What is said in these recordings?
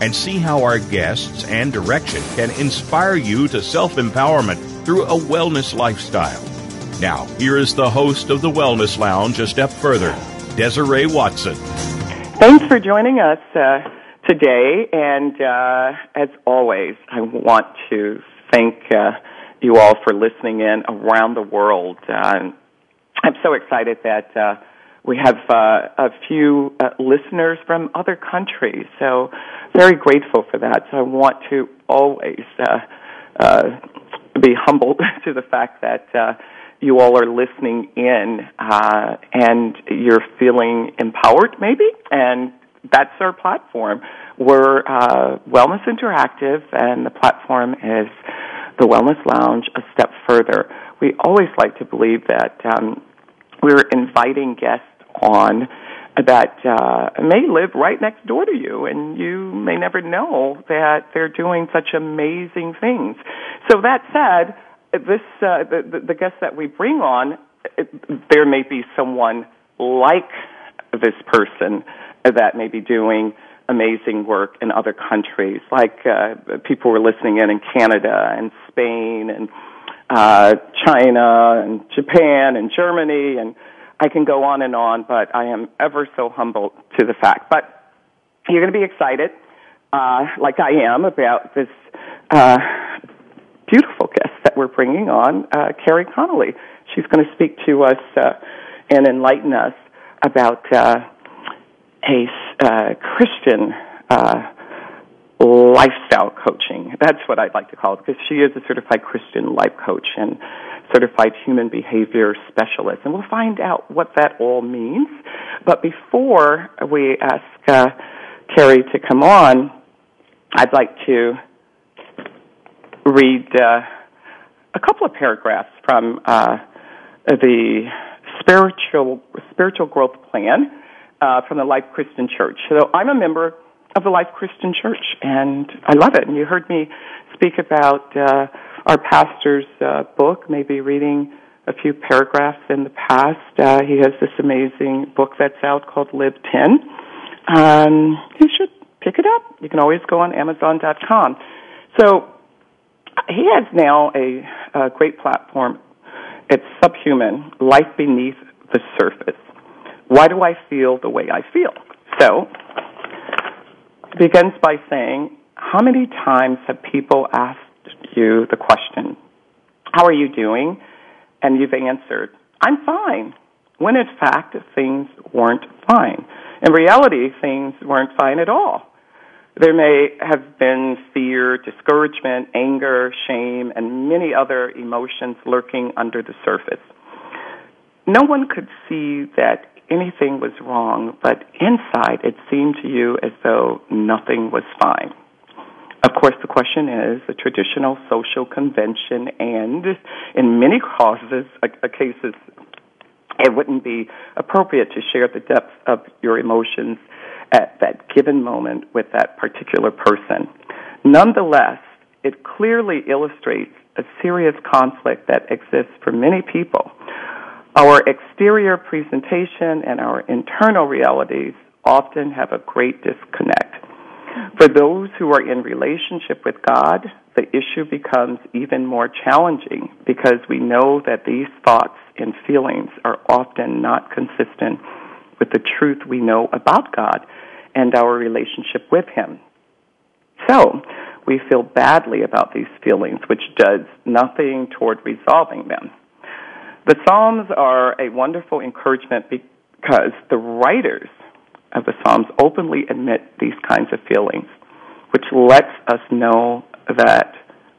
and see how our guests and direction can inspire you to self empowerment through a wellness lifestyle. Now, here is the host of the Wellness Lounge a step further, Desiree Watson. Thanks for joining us uh, today, and uh, as always, I want to thank uh, you all for listening in around the world. Uh, I'm so excited that uh, we have uh, a few uh, listeners from other countries. So very grateful for that. So I want to always uh, uh, be humbled to the fact that uh, you all are listening in uh, and you're feeling empowered, maybe, and that's our platform. We're uh, Wellness Interactive, and the platform is the Wellness Lounge a step further. We always like to believe that um, we're inviting guests on that uh, may live right next door to you, and you may never know that they're doing such amazing things. So that said, this uh, the, the guests that we bring on, it, there may be someone like this person that may be doing amazing work in other countries, like uh, people were listening in in Canada and Spain and uh, China and Japan and Germany and I can go on and on, but I am ever so humble to the fact. But you're going to be excited, uh, like I am, about this uh, beautiful guest that we're bringing on, uh, Kerry Connelly. She's going to speak to us uh, and enlighten us about uh, a uh, Christian uh, lifestyle coaching. That's what I'd like to call it because she is a certified Christian life coach and certified human behavior specialist. And we'll find out what that all means. But before we ask uh, Kerry to come on, I'd like to read uh, a couple of paragraphs from uh, the spiritual spiritual growth plan uh, from the Life Christian Church. So I'm a member of the Life Christian Church, and I love it. And you heard me speak about uh, our pastor's uh, book, maybe reading a few paragraphs in the past. Uh, he has this amazing book that's out called Live 10. Um, you should pick it up. You can always go on Amazon.com. So he has now a, a great platform. It's Subhuman, Life Beneath the Surface. Why do I feel the way I feel? So it begins by saying, how many times have people asked you the question, How are you doing? And you've answered, I'm fine. When in fact, things weren't fine. In reality, things weren't fine at all. There may have been fear, discouragement, anger, shame, and many other emotions lurking under the surface. No one could see that anything was wrong, but inside it seemed to you as though nothing was fine. Of course, the question is the traditional social convention, and in many causes, uh, uh, cases, it wouldn't be appropriate to share the depth of your emotions at that given moment with that particular person. Nonetheless, it clearly illustrates a serious conflict that exists for many people. Our exterior presentation and our internal realities often have a great disconnect. For those who are in relationship with God, the issue becomes even more challenging because we know that these thoughts and feelings are often not consistent with the truth we know about God and our relationship with Him. So, we feel badly about these feelings, which does nothing toward resolving them. The Psalms are a wonderful encouragement because the writers of the Psalms openly admit these kinds of feelings, which lets us know that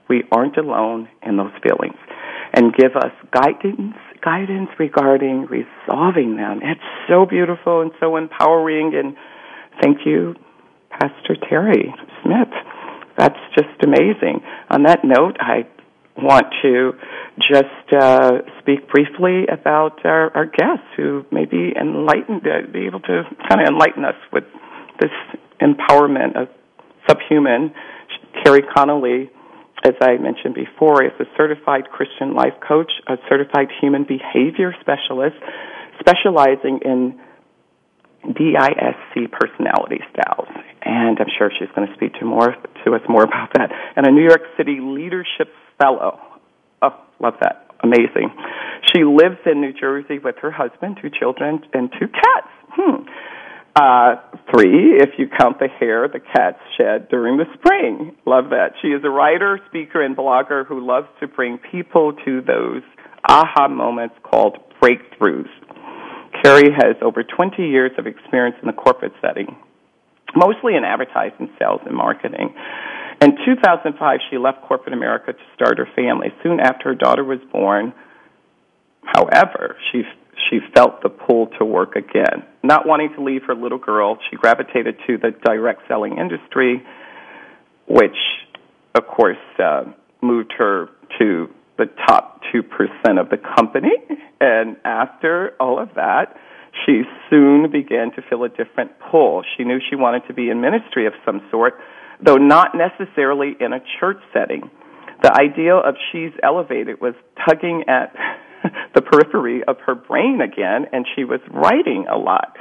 we aren't alone in those feelings and give us guidance guidance regarding resolving them. It's so beautiful and so empowering and thank you Pastor Terry Smith. That's just amazing. On that note, I want to just uh, speak briefly about our, our guests who may be enlightened, uh, be able to kind of enlighten us with this empowerment of subhuman. Terry Connelly, as I mentioned before, is a certified Christian life coach, a certified human behavior specialist, specializing in DISC personality styles. And I'm sure she's going to speak to more to us more about that. And a New York City leadership fellow. Oh, love that. Amazing. She lives in New Jersey with her husband, two children, and two cats. Hmm. Uh, three, if you count the hair the cats shed during the spring. Love that. She is a writer, speaker, and blogger who loves to bring people to those aha moments called breakthroughs. Kerry has over 20 years of experience in the corporate setting, mostly in advertising, sales, and marketing. In 2005, she left corporate America to start her family. Soon after her daughter was born, however, she she felt the pull to work again. Not wanting to leave her little girl, she gravitated to the direct selling industry, which, of course, uh, moved her to the top 2% of the company. And after all of that, she soon began to feel a different pull. She knew she wanted to be in ministry of some sort, though not necessarily in a church setting. The idea of she's elevated was tugging at the periphery of her brain again, and she was writing a lot.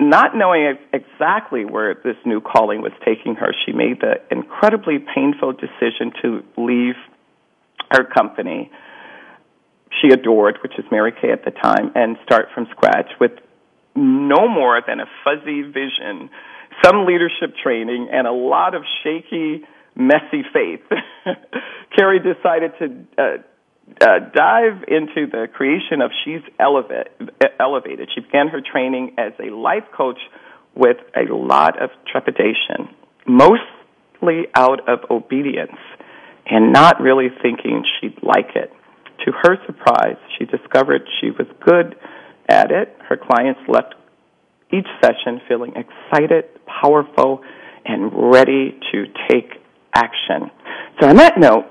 Not knowing exactly where this new calling was taking her, she made the incredibly painful decision to leave her company she adored, which is Mary Kay at the time, and start from scratch with no more than a fuzzy vision, some leadership training, and a lot of shaky, messy faith. Kerry decided to uh, uh, dive into the creation of She's Elevate, Elevated. She began her training as a life coach with a lot of trepidation, mostly out of obedience and not really thinking she'd like it. To her surprise, she discovered she was good at it. Her clients left each session feeling excited, powerful, and ready to take action. So, on that note,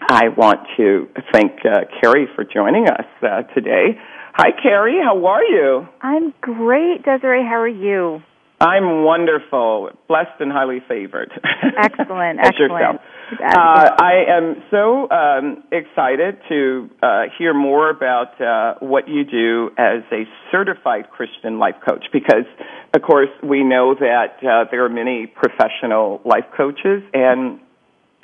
I want to thank uh, Kerry for joining us uh, today. Hi, Kerry. How are you? I'm great, Desiree. How are you? I'm wonderful, blessed and highly favored. Excellent, excellent. Uh, I am so um, excited to uh, hear more about uh, what you do as a certified Christian life coach because, of course, we know that uh, there are many professional life coaches, and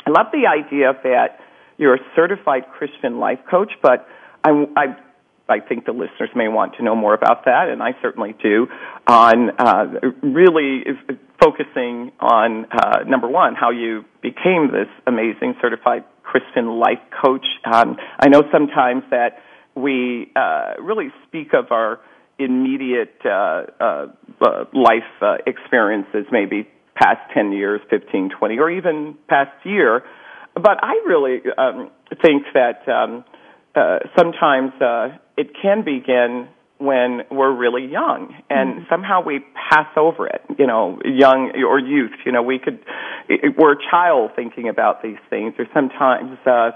I love the idea that you're a certified Christian life coach, but I, I I think the listeners may want to know more about that, and I certainly do, on uh, really focusing on uh, number one, how you became this amazing certified Christian life coach. Um, I know sometimes that we uh, really speak of our immediate uh, uh, uh, life experiences, maybe past 10 years, 15, 20, or even past year. But I really um, think that um, uh, sometimes uh, it can begin when we're really young and mm-hmm. somehow we pass over it you know young or youth you know we could we're a child thinking about these things or sometimes uh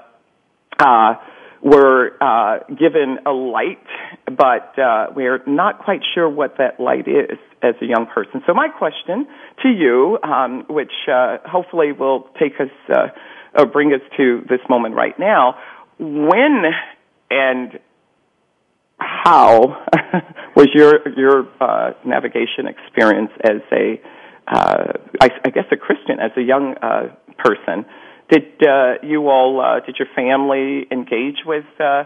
uh we're uh given a light but uh we're not quite sure what that light is as a young person so my question to you um which uh hopefully will take us uh or bring us to this moment right now when and how was your your uh, navigation experience as a uh, I, I guess a Christian as a young uh, person? Did uh, you all uh, did your family engage with uh,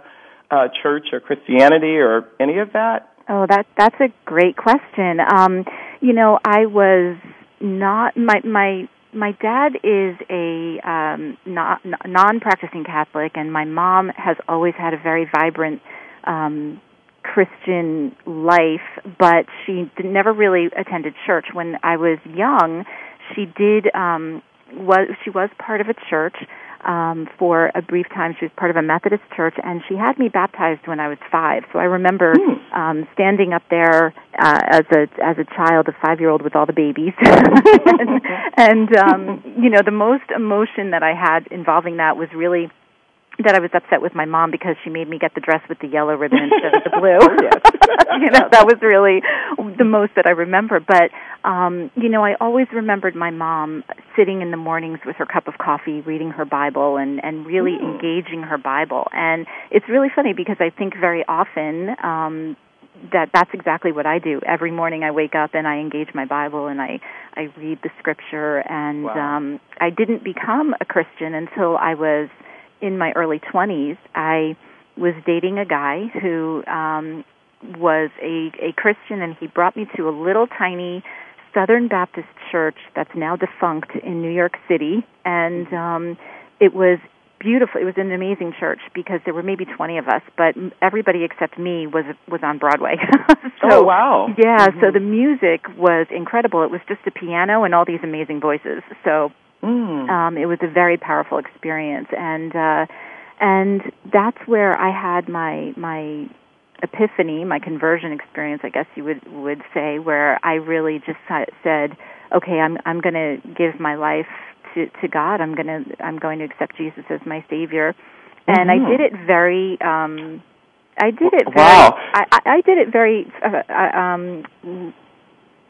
uh, church or Christianity or any of that? Oh, that that's a great question. Um, you know, I was not my my my dad is a um, not, non-practicing Catholic, and my mom has always had a very vibrant um, Christian life, but she never really attended church. When I was young, she did um, was she was part of a church um, for a brief time. She was part of a Methodist church, and she had me baptized when I was five. So I remember Hmm. um, standing up there uh, as a as a child, a five year old with all the babies, and, and um, you know the most emotion that I had involving that was really that I was upset with my mom because she made me get the dress with the yellow ribbon instead of the blue. you know, that was really the most that I remember. But um, you know, I always remembered my mom sitting in the mornings with her cup of coffee, reading her Bible and and really engaging her Bible. And it's really funny because I think very often um that that's exactly what I do. Every morning I wake up and I engage my Bible and I I read the scripture and Wow. um I didn't become a Christian until I was in my early 20s. I was dating a guy who um was a a Christian and he brought me to a little tiny Southern Baptist church that's now defunct in New York City and um it was beautiful. It was an amazing church because there were maybe 20 of us, but everybody except me was was on Broadway. so, oh wow. Yeah, so the music was incredible. It was just a piano and all these amazing voices. So Mm. um, it was a very powerful experience, and uh, and that's where I had my my epiphany, my conversion experience, I guess you would would say, where I really just sa- said, okay, I'm I'm going to give my life to to God. I'm going to I'm going to accept Jesus as my savior, and I Mhm. did it very. um I did it very. Wow. I, I I did it very uh, uh, um,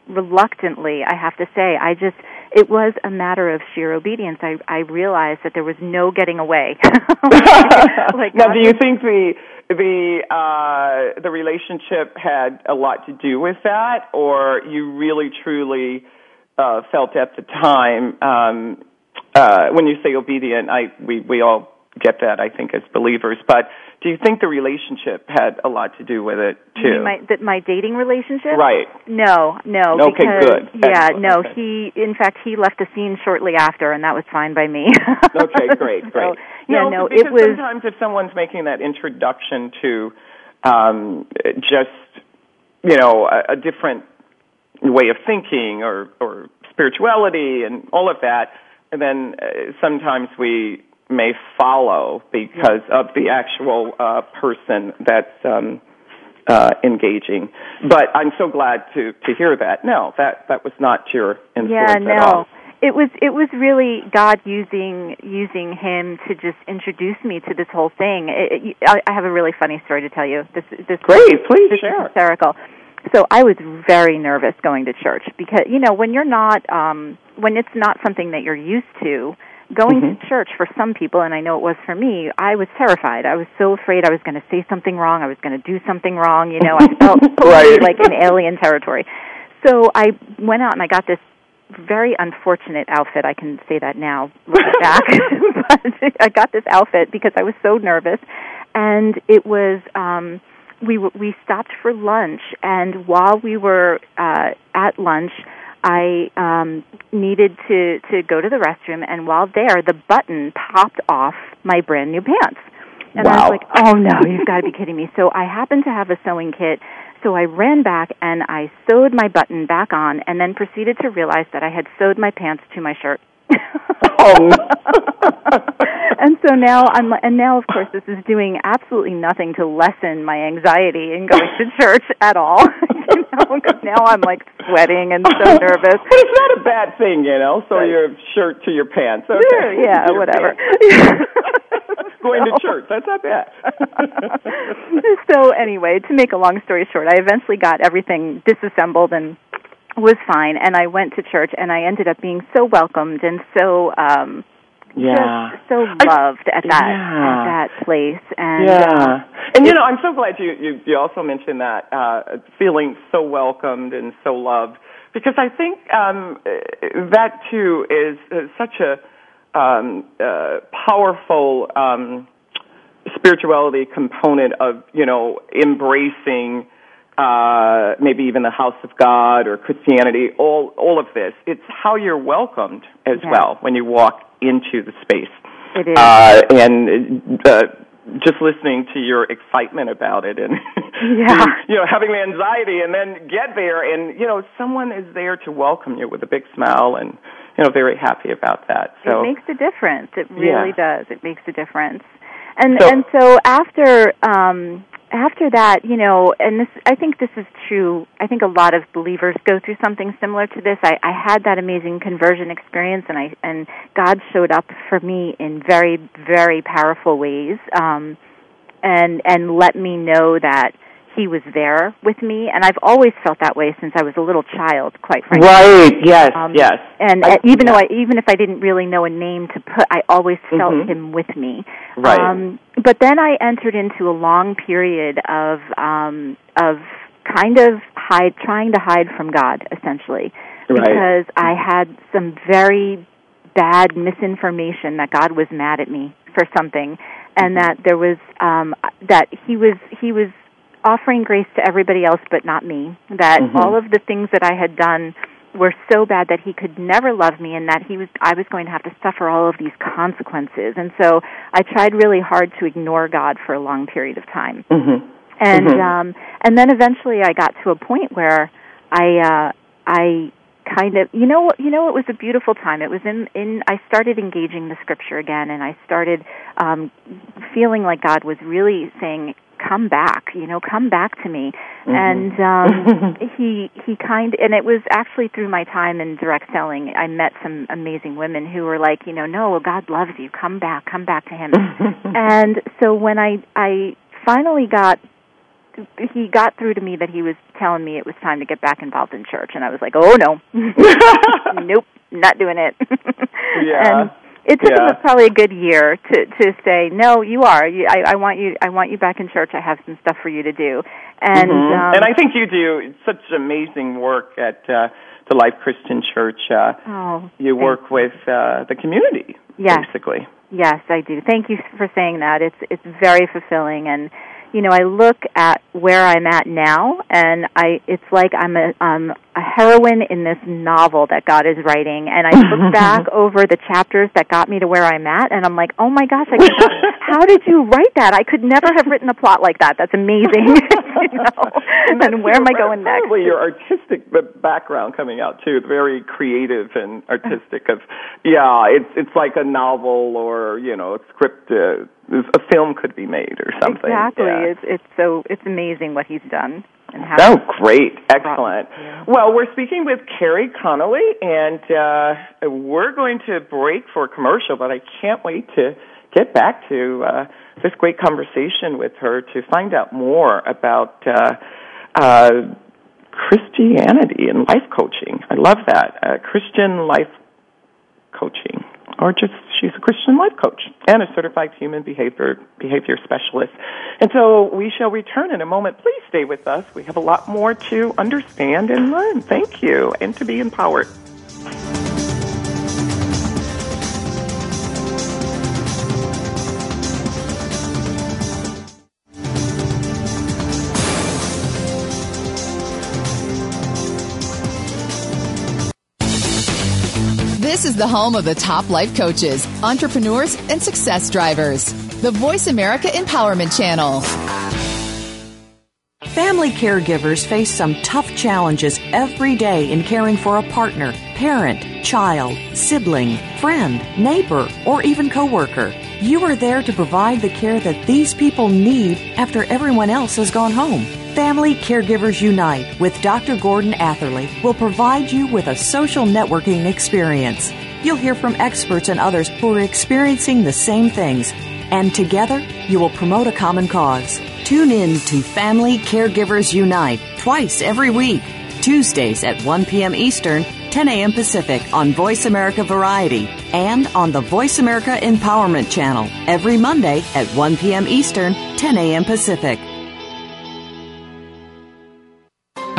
reluctantly. I have to say, I just it was a matter of sheer obedience. I I realized that there was no getting away. like now, do you think the the uh, the relationship had a lot to do with that, or you really truly uh, felt at the time um, uh, when you say obedient? I we we all get that, I think, as believers. But do you think the relationship had a lot to do with it You too? mean my that my dating relationship? Right. No, no. Okay, because, good. Yeah, Excellent. no. Okay. He, in fact, he left the scene shortly after, and that was fine by me. okay, great, So, great. yeah, no. because It was. sometimes if someone's making that introduction to um, just you know a, a different way of thinking or or spirituality and all of that, and then uh, sometimes we may follow because of the actual uh, person that's um, uh, engaging. But I'm so glad to to hear that. No, that that was not your influence Yeah, at no. all. It was it was really God using using him to just introduce me to this whole thing. It, it, I, I have a really funny story to tell you. This this Great, please this share. is hysterical. So I was very nervous going to church because you know when you're not um when it's not something that you're used to, going Mhm. to church for some people and I know it was for me, I was terrified. I was so afraid I was going to say something wrong, I was going to do something wrong, you know, I felt Right. like in alien territory. So I went out and I got this very unfortunate outfit. I can say that now, looking back. but I got this outfit because I was so nervous, and it was. um we w- we stopped for lunch, and while we were uh, at lunch, I um, needed to to go to the restroom, and while there, the button popped off my brand new pants. And I was like, "Oh no, you've got to be kidding me!" So I happened to have a sewing kit, so I ran back and I sewed my button back on, and then proceeded to realize that I had sewed my pants to my shirt. Oh, and so now I'm, and now of course this is doing absolutely nothing to lessen my anxiety in going to church at all. you know, because now I'm like sweating and so nervous. But it's not a bad thing, you know. So Right. your shirt to your pants. Okay. Sure, yeah, whatever. Going to church. That's not bad. so anyway, to make a long story short, I eventually got everything disassembled and was fine and I went to church and I ended up being so welcomed and so um yeah. just so I- loved at that Yeah. at that place and yeah. And you know, I'm so glad you you, you also mentioned that uh, feeling so welcomed and so loved because I think um, that too is, is such a um, uh, powerful um, spirituality component of you know embracing uh, maybe even the house of God or Christianity. All all of this. It's how you're welcomed as Yeah. well when you walk into the space it is uh, and uh, just listening to your excitement about it and yeah. you know having the anxiety and then get there and you know someone is there to welcome you with a big smile and you know very happy about that so it makes a difference it really yeah. does it makes a difference and so, and so after um after that, you know, and this, I think this is true. I think a lot of believers go through something similar to this. I, I had that amazing conversion experience, and I and God showed up for me in very, very powerful ways, um, and and let me know that he was there with me, and I've always felt that way since I was a little child. Quite frankly, right? Yes, um, yes. And I, even yeah. though I, even if I didn't really know a name to put, I always felt mm-hmm. him with me. Right. Um, but then I entered into a long period of um, of kind of hide, trying to hide from God, essentially, right. because I had some very bad misinformation that God was mad at me for something, and that there was um, that he was he was offering grace to everybody else but not me. That mm-hmm. all of the things that I had done were so bad that he could never love me and that he was I was going to have to suffer all of these consequences. And so I tried really hard to ignore God for a long period of time. Mm-hmm. And mm-hmm. um and then eventually I got to a point where I uh I kind of you know you know it was a beautiful time it was in in I started engaging the scripture again and I started um feeling like God was really saying come back you know come back to me. Mm-hmm. and um he he kind and it was actually through my time in direct selling I met some amazing women who were like you know no God loves you. Come back come back to him. And so when I I finally got he got through to me that he was telling me it was time to get back involved in church. And I was like oh no. Nope not doing it. Yeah. And it took yeah. him probably a good year to to say no you are. You, I, I want you I want you back in church. I have some stuff for you to do. And mm-hmm. um, and I think you do such amazing work at uh, the Life Christian Church uh, oh, you work with uh, the community yes. basically. Yes I do. Thank you for saying that. It's it's very fulfilling and you know, I look at where I'm at now, and I it's like I'm a um, a heroine in this novel that God is writing, and I look back over the chapters that got me to where I'm at, and I'm like, oh my gosh, I could not, how did you write that? I could never have written a plot like that. That's amazing. you know, and, and where am I going next? Probably your artistic background coming out too, very creative and artistic. Of yeah, it's it's like a novel or you know a script. Uh, a film could be made or something. Exactly. Yeah. It's it's so it's amazing what he's done and how. Oh, great! Excellent. Yeah. Well, we're speaking with Kerry Connelly, and uh, we're going to break for a commercial, but I can't wait to get back to uh, this great conversation with her to find out more about uh, uh, Christianity and life coaching. I love that uh, Christian life coaching or just she's a Christian life coach and a certified human behavior behavior specialist. And so we shall return in a moment. Please stay with us. We have a lot more to understand and learn. Thank you, and to be empowered. This is the home of the top life coaches, entrepreneurs, and success drivers. The Voice America Empowerment Channel. Family caregivers face some tough challenges every day in caring for a partner, parent, child, sibling, friend, neighbor, or even coworker. You are there to provide the care that these people need after everyone else has gone home. Family Caregivers Unite with Dr. Gordon Atherley will provide you with a social networking experience. You'll hear from experts and others who are experiencing the same things, and together you will promote a common cause. Tune in to Family Caregivers Unite twice every week, Tuesdays at 1 p.m. Eastern, 10 a.m. Pacific on Voice America Variety, and on the Voice America Empowerment Channel every Monday at 1 p.m. Eastern, 10 a.m. Pacific.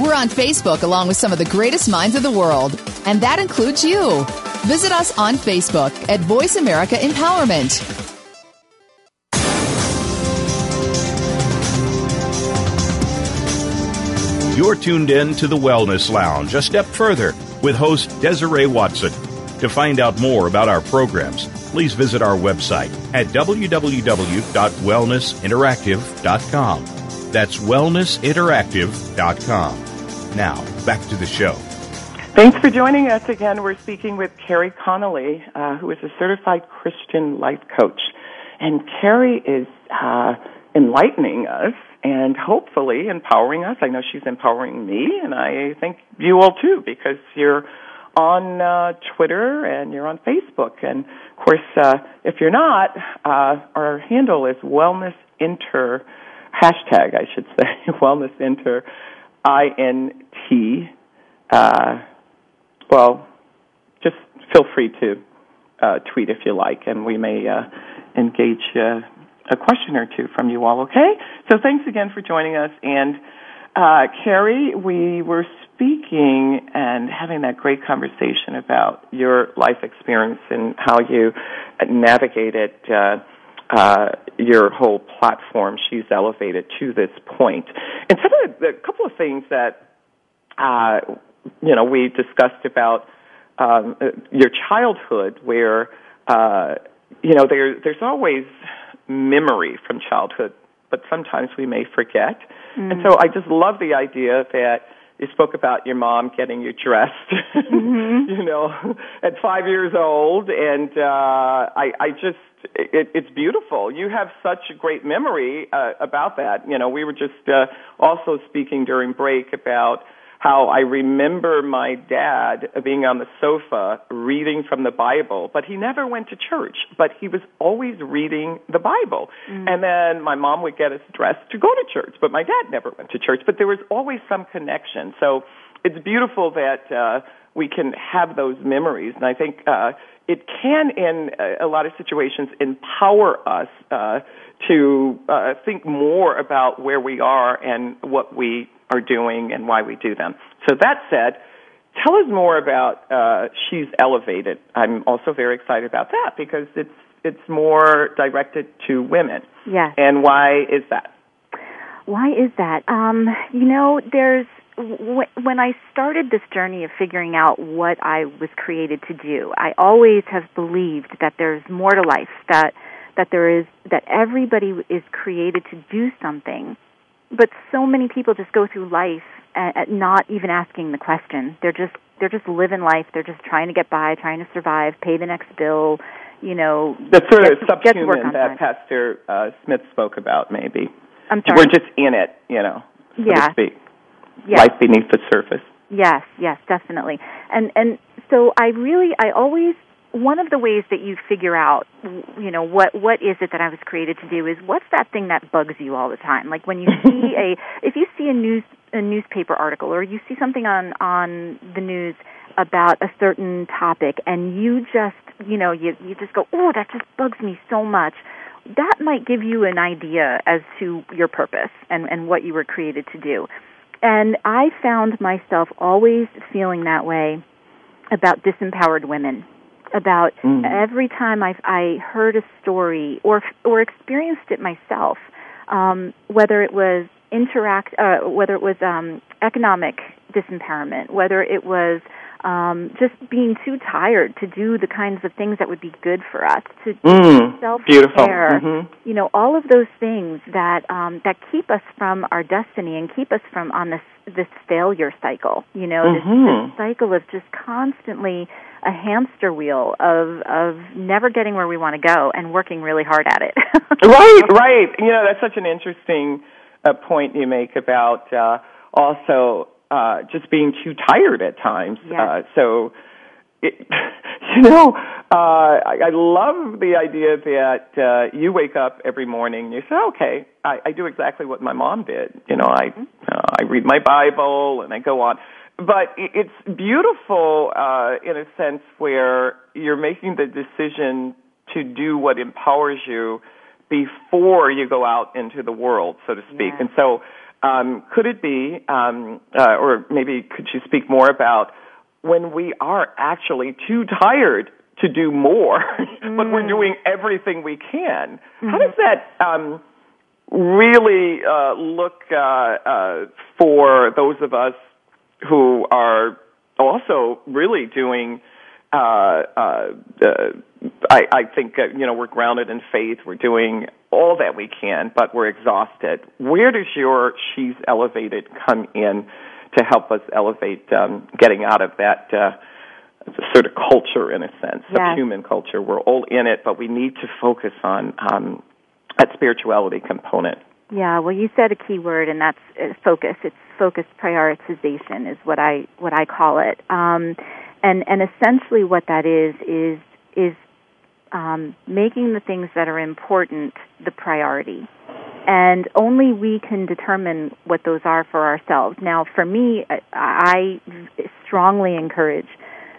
We're on Facebook along with some of the greatest minds of the world, and that includes you. Visit us on Facebook at Voice America Empowerment. You're tuned in to the Wellness Lounge, a step further with host Desiree Watson. To find out more about our programs, please visit our website at www.wellnessinteractive.com. That's wellnessinteractive.com. Now, back to the show. Thanks for joining us again. We're speaking with Kerry Connelly, uh, who is a certified Christian life coach. And Kerry is uh, enlightening us and hopefully empowering us. I know she's empowering me, and I think you all too, because you're on uh, Twitter and you're on Facebook. And of course, uh, if you're not, uh, our handle is Wellness Inter, hashtag, I should say, Wellness Inter, I N T. Uh, well, just feel free to uh, tweet if you like, and we may uh, engage uh, a question or two from you all, okay? So thanks again for joining us. And uh, Kerry, we were speaking and having that great conversation about your life experience and how you navigated uh, uh, your whole platform. She's elevated to this point. And some of the, a couple of things that uh, you know we discussed about um, your childhood, where uh, you know there, there's always memory from childhood, but sometimes we may forget. Mm. And so I just love the idea that you spoke about your mom getting you dressed, mm-hmm. you know, at five years old, and uh, I, I just it, it's beautiful. You have such a great memory uh, about that. You know, we were just uh, also speaking during break about how I remember my dad being on the sofa reading from the Bible, but he never went to church, but he was always reading the Bible. Mm. And then my mom would get us dressed to go to church, but my dad never went to church, but there was always some connection. So it's beautiful that uh we can have those memories and I think uh it can in a lot of situations empower us uh to uh think more about where we are and what we are doing and why we do them. So that said, tell us more about uh, She's Elevated. I'm also very excited about that because it's it's more directed to women. Yes. And why is that? Why is that? Um, you know, there's when I started this journey of figuring out what I was created to do, I always have believed that there's more to life, that that there is that everybody is created to do something but so many people just go through life at, at not even asking the question. They're just they're just living life. They're just trying to get by, trying to survive, pay the next bill. You know, the sort of subhuman that Pastor uh, Smith spoke about. Maybe I'm sorry. We're just in it, you know, so yeah. to speak. Yes. Life beneath the surface. Yes, yes, definitely. And and so I really I always one of the ways that you figure out you know what what is it that I was created to do is what's that thing that bugs you all the time? Like when you see a if you see a news a newspaper article or you see something on on the news about a certain topic and you just you know you you just go oh that just bugs me so much that might give you an idea as to your purpose and and what you were created to do. And I found myself always feeling that way about disempowered women about mm. every time I've I heard a story or or experienced it myself, um, whether it was interact, uh, whether it was um, economic disempowerment, whether it was um, just being too tired to do the kinds of things that would be good for us, to mm, self care, mm-hmm. you know, all of those things that um, that keep us from our destiny and keep us from on this this failure cycle. You know, mm-hmm. this, this cycle of just constantly a hamster wheel of of never getting where we want to go and working really hard at it. right, right. You know, that's such an interesting uh, point you make about uh, also uh, just being too tired at times. Yes. Uh, so, it, you know, uh, I, I love the idea that uh, you wake up every morning and you say, okay, I, I do exactly what my mom did. You know, I uh, I read my Bible and I go on. But it's beautiful uh, in a sense where you're making the decision to do what empowers you before you go out into the world, so to speak. Yeah. And so, um, could it be, um, uh, or maybe could you speak more about when we are actually too tired to do more, but we're doing everything we can? How does that um, really uh, look uh, uh, for those of us who are also really doing? Uh, uh, uh, I, I think uh, you know we're grounded in faith. We're doing all that we can, but we're exhausted. Where does your she's elevated come in to help us elevate um, getting out of that uh, sort of culture, in a sense, Yes. of human culture? We're all in it, but we need to focus on um, that spirituality component. Yeah, well, you said a key word, and that's uh, focus. It's focused prioritization is what I what I call it. Um, and and essentially, what that is is is um, making the things that are important the priority. And only we can determine what those are for ourselves. Now, for me, I, I strongly encourage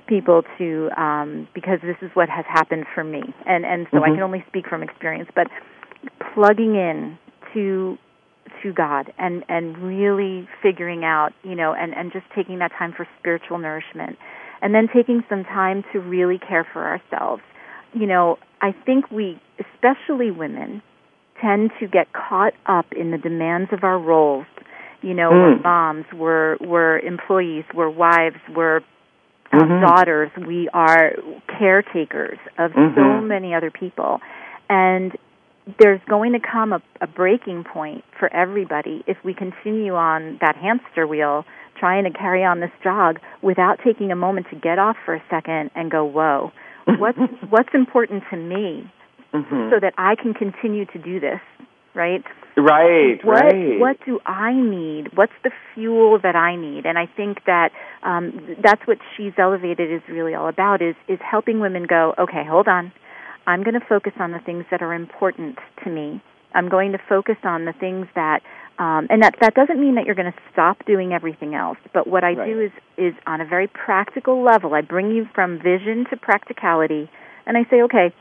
people to um, because this is what has happened for me, and and so I Mhm. can only speak from experience. But plugging in to to God and and really figuring out, you know, and and just taking that time for spiritual nourishment, and then taking some time to really care for ourselves. You know, I think we, especially women, tend to get caught up in the demands of our roles. You know, we're Mm. moms, we're we're employees, we're wives, we're um, Mhm. daughters, we are caretakers of so Mhm. many other people, and there's going to come a, a breaking point for everybody if we continue on that hamster wheel trying to carry on this jog without taking a moment to get off for a second and go, "Whoa, what's what's important to me Mhm. so that I can continue to do this?" Right? right, what right. what do I need? What's the fuel that I need? And I think that um, that's what she's elevated is really all about is is helping women go, okay, hold on, I'm going to focus on the things that are important to me. I'm going to focus on the things that, um, and that that doesn't mean that you're going to stop doing everything else. But what I Right. do is is on a very practical level. I bring you from vision to practicality, and I say, okay,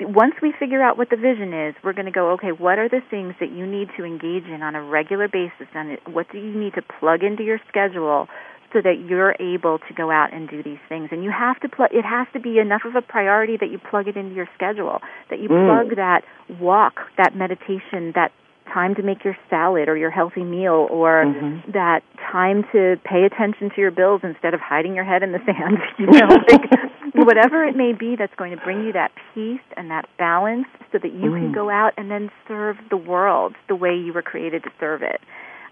once we figure out what the vision is, we're going to go, okay, what are the things that you need to engage in on a regular basis, and what do you need to plug into your schedule so that you're able to go out and do these things? And you have to plug. It has to be enough of a priority that you plug it into your schedule, that you Mm. plug that walk, that meditation, that time to make your salad or your healthy meal, or Mhm. that time to pay attention to your bills instead of hiding your head in the sand. You know, like, whatever it may be that's going to bring you that peace and that balance so that you can Mm. go out and then serve the world the way you were created to serve it.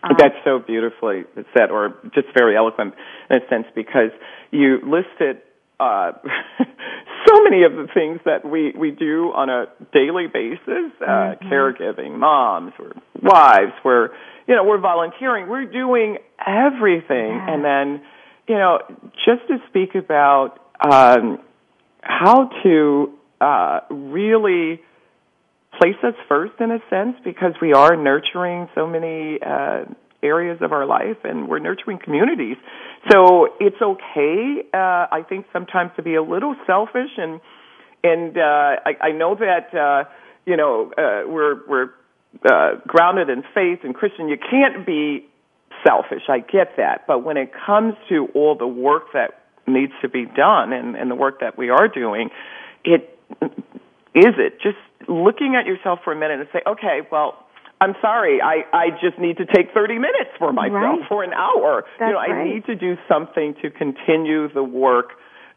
Um, That's so beautifully said, or just very eloquent in a sense, because you listed uh, so many of the things that we, we do on a daily basis, uh, caregiving, moms, we're wives, we're, you know, we're volunteering, we're doing everything. Yeah. And then, you know, just to speak about um, how to uh, really place us first in a sense because we are nurturing so many uh, areas of our life and we're nurturing communities. So it's okay, uh, I think, sometimes to be a little selfish and and uh, I, I know that uh, you know uh, we're we're uh, grounded in faith and Christian. You can't be selfish. I get that, but when it comes to all the work that needs to be done and, and the work that we are doing, it is it just looking at yourself for a minute and say, okay, well, I'm sorry, I, I just need to take 30 minutes for myself Right. for an hour. That's you know, I right. need to do something to continue the work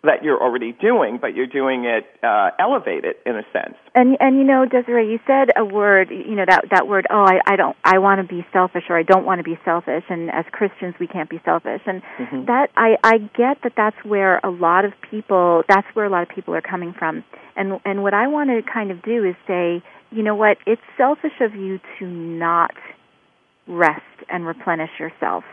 that you're already doing, but you're doing it uh, elevated in a sense. And and you know, Desiree, you said a word, you know, that that word, oh, I, I don't I want to be selfish or I don't want to be selfish and as Christians we can't be selfish. And Mhm. that I I get that that's where a lot of people that's where a lot of people are coming from. And and what I want to kind of do is say, you know what? It's selfish of you to not rest and replenish yourself.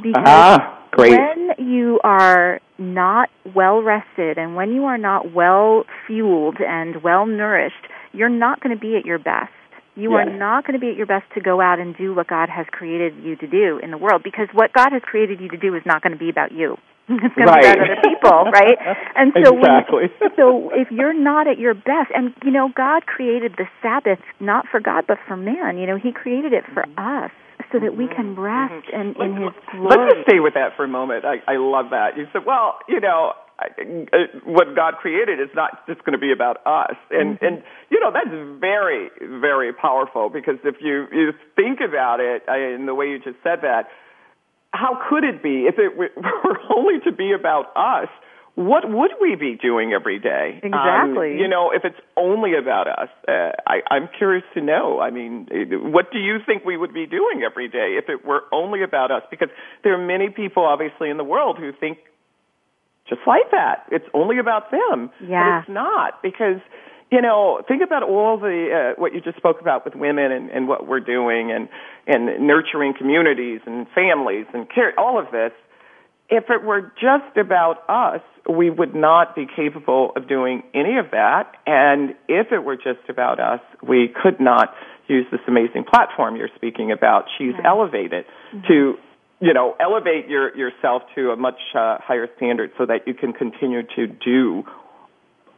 Because great. when you are not well rested and when you are not well fueled and well nourished, you're not going to be at your best. You yes. are not going to be at your best to go out and do what God has created you to do in the world because what God has created you to do is not going to be about you. It's going right. to be about other people, right? And so, exactly. when, so if you're not at your best, and you know, God created the Sabbath not for God but for man. You know, He created it for mm-hmm. us so that we can mm-hmm. rest mm-hmm. in, in His glory. Let's just stay with that for a moment. I, I love that. You said, well, you know, uh, what God created is not just going to be about us. And mm-hmm. and you know that's very very powerful because if you you think about it in the way you just said that, how could it be if it were only to be about us? What would we be doing every day? Exactly. Um, you know, if it's only about us, uh, I, I'm curious to know. I mean, what do you think we would be doing every day if it were only about us? Because there are many people, obviously, in the world who think just like that. It's only about them. Yeah. But it's not because you know, think about all the uh, what you just spoke about with women and, and what we're doing and and nurturing communities and families and care, all of this. If it were just about us, we would not be capable of doing any of that. And if it were just about us, we could not use this amazing platform you're speaking about. She's right. elevated mm-hmm. to you know, elevate your, yourself to a much uh, higher standard so that you can continue to do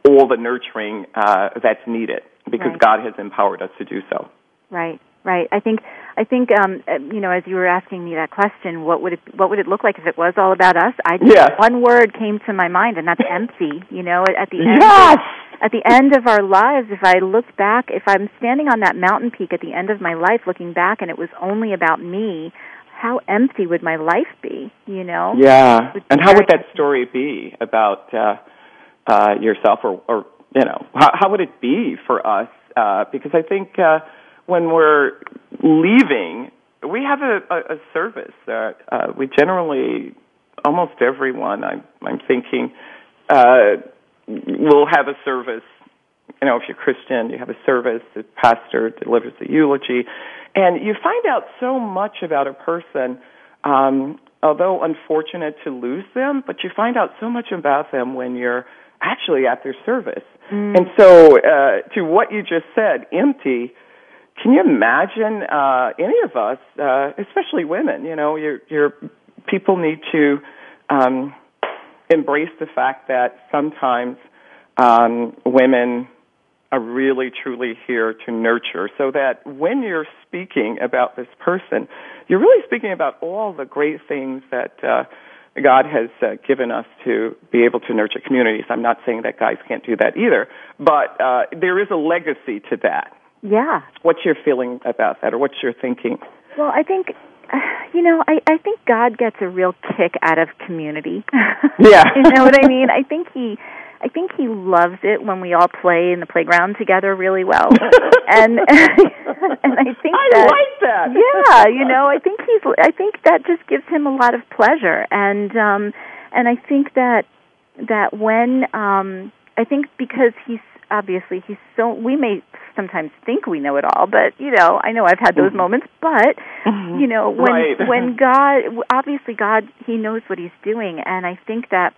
all the nurturing uh, that's needed because right. God has empowered us to do so. Right, right. I think I think um, uh, you know, as you were asking me that question, what would it what would it look like if it was all about us? I yes. one word came to my mind, and that's empty. You know, at the end. Yes. Of, at the end of our lives, if I look back, if I'm standing on that mountain peak at the end of my life, looking back, and it was only about me, how empty would my life be? You know? Yeah. And how would that story be about uh, uh, yourself, or, or you know, how, how would it be for us? Uh, because I think uh, when we're leaving, we have a, a, a service that uh, we generally, almost everyone, I'm, I'm thinking, uh, will have a service. You know, if you're Christian, you have a service. The pastor delivers the eulogy and you find out so much about a person, um, although unfortunate to lose them, but you find out so much about them when you're actually at their service. Mm. And so, uh, to what you just said, empty, can you imagine uh, any of us, uh, especially women, you know, your, your people need to um, embrace the fact that sometimes um, women are really truly here to nurture so that when you're speaking about this person, you're really speaking about all the great things that uh, God has uh, given us to be able to nurture communities. I'm not saying that guys can't do that either, but uh, there is a legacy to that. Yeah. What's your feeling about that, or what's your thinking? Well, I think you know, I, I think God gets a real kick out of community. Yeah. you know what I mean? I think he I think he loves it when we all play in the playground together really well. and and I think I that, like that. yeah, you know, I think he's I think that just gives him a lot of pleasure and um and I think that that when um I think because he's obviously he's so we may sometimes think we know it all but you know i know i've had those mm-hmm. moments but mm-hmm. you know when right. when god obviously god he knows what he's doing and i think that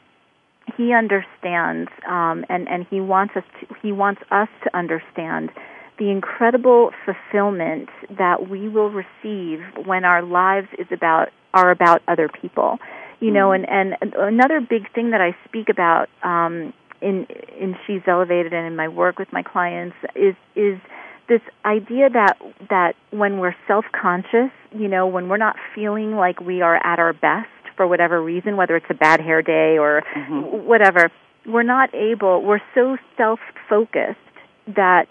he understands um, and and he wants us to, he wants us to understand the incredible fulfillment that we will receive when our lives is about are about other people you know mm. and and another big thing that I speak about um, in in she's elevated and in my work with my clients is is this idea that that when we're self-conscious you know when we're not feeling like we are at our best for whatever reason, whether it's a bad hair day or mm-hmm. whatever, we're not able, we're so self focused that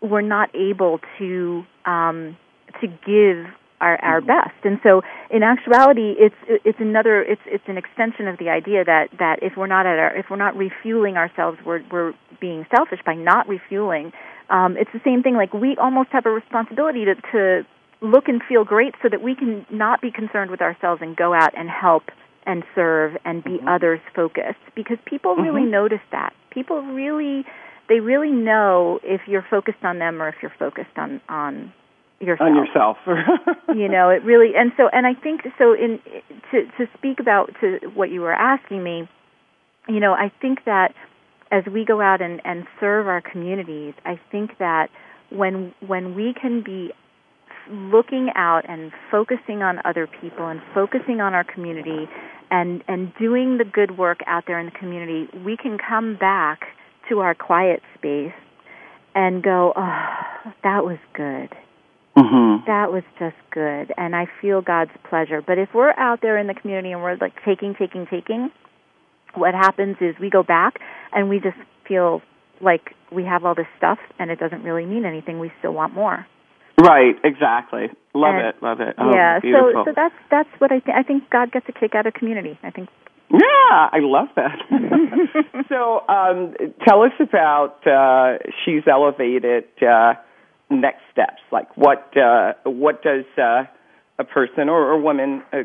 we're not able to um, to give our our mm-hmm. best. And so, in actuality, it's it's another it's it's an extension of the idea that that if we're not at our if we're not refueling ourselves, we're we're being selfish by not refueling. Um, it's the same thing. Like we almost have a responsibility to to look and feel great so that we can not be concerned with ourselves and go out and help and serve and be mm-hmm. others focused because people mm-hmm. really notice that. People really they really know if you're focused on them or if you're focused on on yourself. On yourself. you know, it really and so and I think so in to to speak about to what you were asking me, you know, I think that as we go out and, and serve our communities, I think that when when we can be looking out and focusing on other people and focusing on our community and and doing the good work out there in the community, we can come back to our quiet space and go, "Oh, that was good." Mm-hmm. That was just good, and I feel God's pleasure. But if we're out there in the community and we're like taking, taking, taking, what happens is we go back and we just feel like we have all this stuff and it doesn't really mean anything. We still want more. Right, exactly. Love And- it, love it. Oh, yeah, beautiful. so so that's that's what I think. I think God gets a kick out of community. I think. Yeah, I love that. so, um, tell us about uh, she's elevated uh, next steps. Like, what uh, what does uh, a person or a woman? Uh,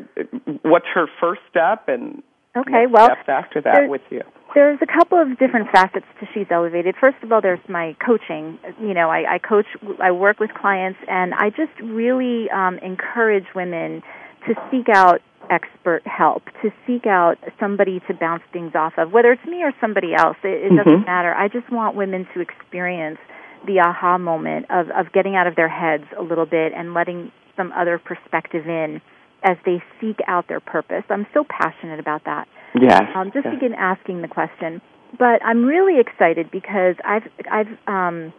what's her first step, and Okay, well, steps after that with you? There's a couple of different facets to She's Elevated. First of all, there's my coaching. You know, I, I coach, I work with clients, and I just really um, encourage women to seek out expert help, to seek out somebody to bounce things off of, whether it's me or somebody else. It, it doesn't Mhm. matter. I just want women to experience the aha moment of, of getting out of their heads a little bit and letting some other perspective in as they seek out their purpose. I'm so passionate about that Yes. um, just yes. begin asking the question. But I'm really excited because I've I've um,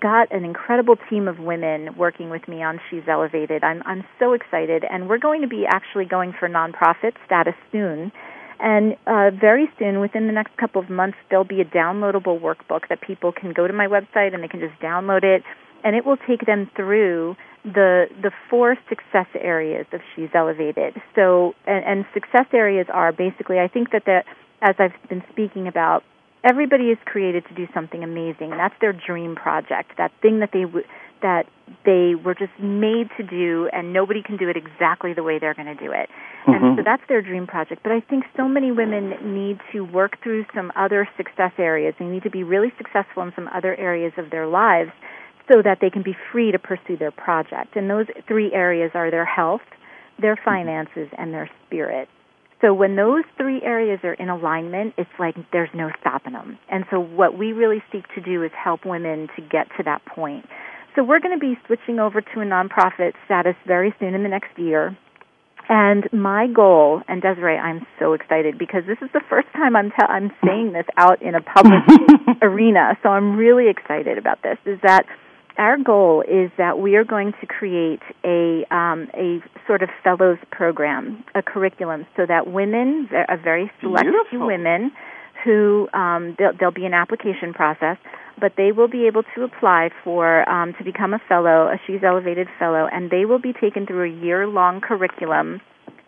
got an incredible team of women working with me on She's Elevated. I'm I'm so excited, and we're going to be actually going for nonprofit status soon. And uh, very soon, within the next couple of months, there'll be a downloadable workbook that people can go to my website and they can just download it, and it will take them through the the four success areas of She's Elevated. So, and, and success areas are basically, I think that the, as I've been speaking about, everybody is created to do something amazing, that's their dream project, that thing that they w- that they were just made to do, and nobody can do it exactly the way they're going to do it. And Mhm. so that's their dream project. But I think so many women need to work through some other success areas. They need to be really successful in some other areas of their lives so that they can be free to pursue their project. And those three areas are their health, their finances, and their spirit. So when those three areas are in alignment, it's like there's no stopping them. And so what we really seek to do is help women to get to that point. So we're going to be switching over to a nonprofit status very soon in the next year. And my goal, and Desiree, I'm so excited because this is the first time I'm te- I'm saying this out in a public arena. So I'm really excited about this. Is that our goal is that we are going to create a um, a sort of fellows program, a curriculum, so that women, a very select few women, who um, there'll, there'll be an application process, but they will be able to apply for um, to become a fellow, a She's Elevated fellow, and they will be taken through a year long curriculum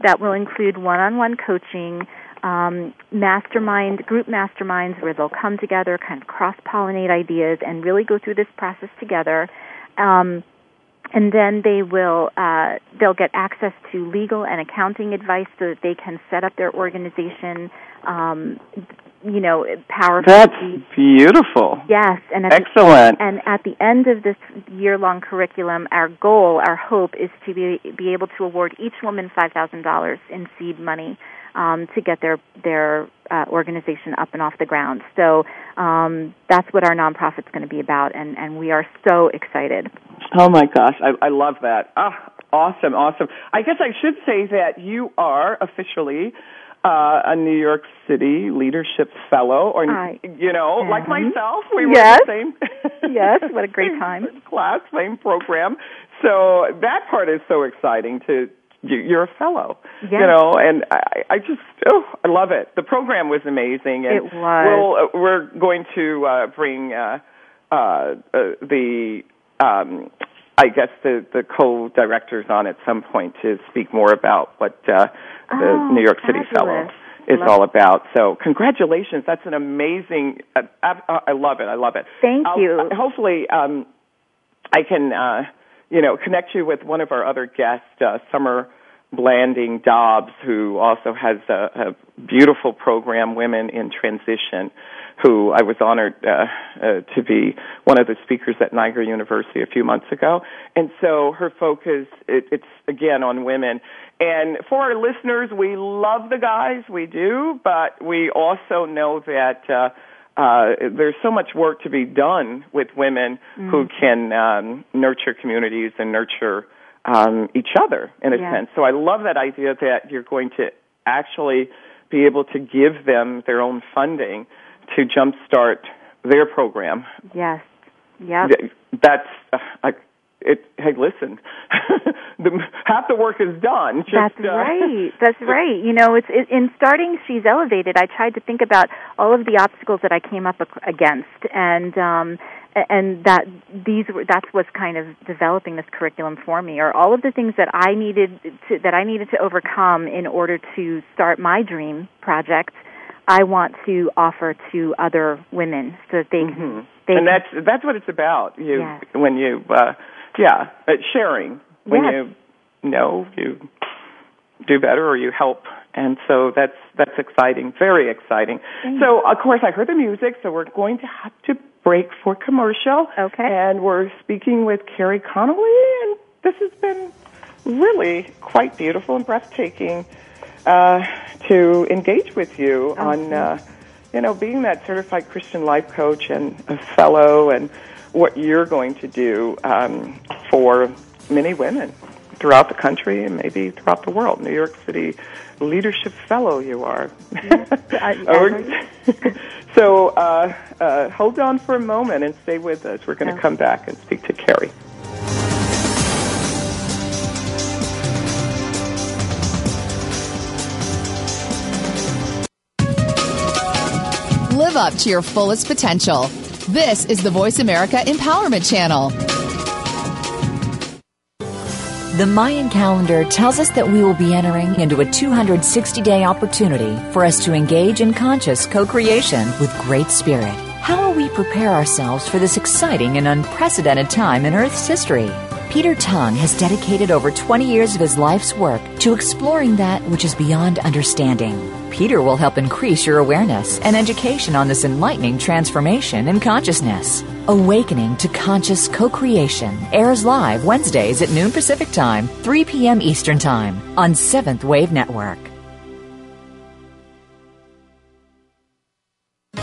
that will include one on one coaching, um, mastermind group masterminds where they'll come together, kind of cross pollinate ideas, and really go through this process together. Um, and then they will uh, they'll get access to legal and accounting advice so that they can set up their organization. Um, you know, powerfully. That's beautiful. Yes, and at the Excellent. and at the end of this year-long curriculum, our goal, our hope, is to be be able to award each woman five thousand dollars in seed money um, to get their their uh, organization up and off the ground. So um, that's what our nonprofit's going to be about, and and we are so excited. Oh my gosh, I, I love that. Ah, awesome, awesome. I guess I should say that you are officially uh, a New York City Leadership Fellow, or I you know, like myself, we Yes. were the same. Yes, what a great time. Class, same program. So that part is so exciting. To you- you're a fellow, Yes. you know, and I, I just oh, I love it. The program was amazing, and It was. We'll, uh, we're going to uh, bring uh, uh, uh, the um, I guess the, the co-directors on at some point to speak more about what uh, the Oh, New York City fabulous. Fellow is Love all about. So congratulations, that's an amazing. Uh, uh, I love it. I love it. Thank I'll- you. hopefully, um, I can uh, you know connect you with one of our other guests, uh, Summer Blanding Dobbs, who also has a, a beautiful program, Women in Transition, who I was honored uh, uh, to be one of the speakers at Niagara University a few months ago. And so her focus, it, it's again on women. And for our listeners, we love the guys, we do, but we also know that uh, uh, there's so much work to be done with women Mm. who can um, nurture communities and nurture um, each other in a Yes. sense. So I love that idea that you're going to actually be able to give them their own funding to jumpstart their program. Yes. Yep. Th- That's uh, I, it. Hey, listen, the, half the work is done. Just, That's uh, right. That's right. You know, it's it, in starting She's Elevated. I tried to think about all of the obstacles that I came up against, and um, and that these were that's what's kind of developing this curriculum for me, or all of the things that I needed to that I needed to overcome in order to start my dream project. I want to offer to other women so that they can. They and that's that's what it's about. You Yes. when you uh, yeah, uh, sharing when Yes. you know you do better or you help, and so that's that's exciting, very exciting. So of course I heard the music, so we're going to have to break for commercial. Okay. And we're speaking with Kerry Connelly, and this has been really quite beautiful and breathtaking uh, to engage with you on, uh, you know, being that certified Christian life coach and a fellow, and what you're going to do um, for many women throughout the country and maybe throughout the world. New York City leadership fellow, you are. I- so uh, uh, hold on for a moment and stay with us. We're going to Okay. come back and speak to Kerry. Live up to your fullest potential. This is the Voice America Empowerment Channel. The Mayan calendar tells us that we will be entering into a 260 day opportunity for us to engage in conscious co creation with Great Spirit. How will we prepare ourselves for this exciting and unprecedented time in Earth's history? Peter Tung has dedicated over 20 years of his life's work to exploring that which is beyond understanding. Peter will help increase your awareness and education on this enlightening transformation in consciousness. Awakening to Conscious Co-Creation airs live Wednesdays at noon Pacific Time, 3 p.m. Eastern Time on Seventh Wave Network.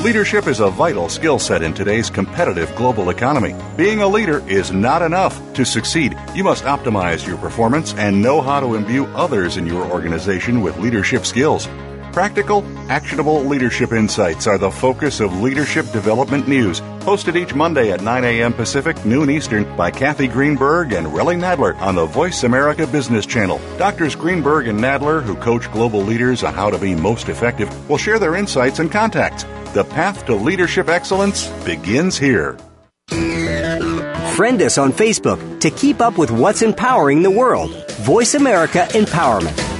Leadership is a vital skill set in today's competitive global economy. Being a leader is not enough. To succeed, you must optimize your performance and know how to imbue others in your organization with leadership skills. Practical, actionable leadership insights are the focus of Leadership Development News, hosted each Monday at 9 a.m. Pacific, noon Eastern by Kathy Greenberg and Relly Nadler on the Voice America Business Channel. Doctors Greenberg and Nadler, who coach global leaders on how to be most effective, will share their insights and contacts. The path to leadership excellence begins here. Friend us on Facebook to keep up with what's empowering the world. Voice America Empowerment.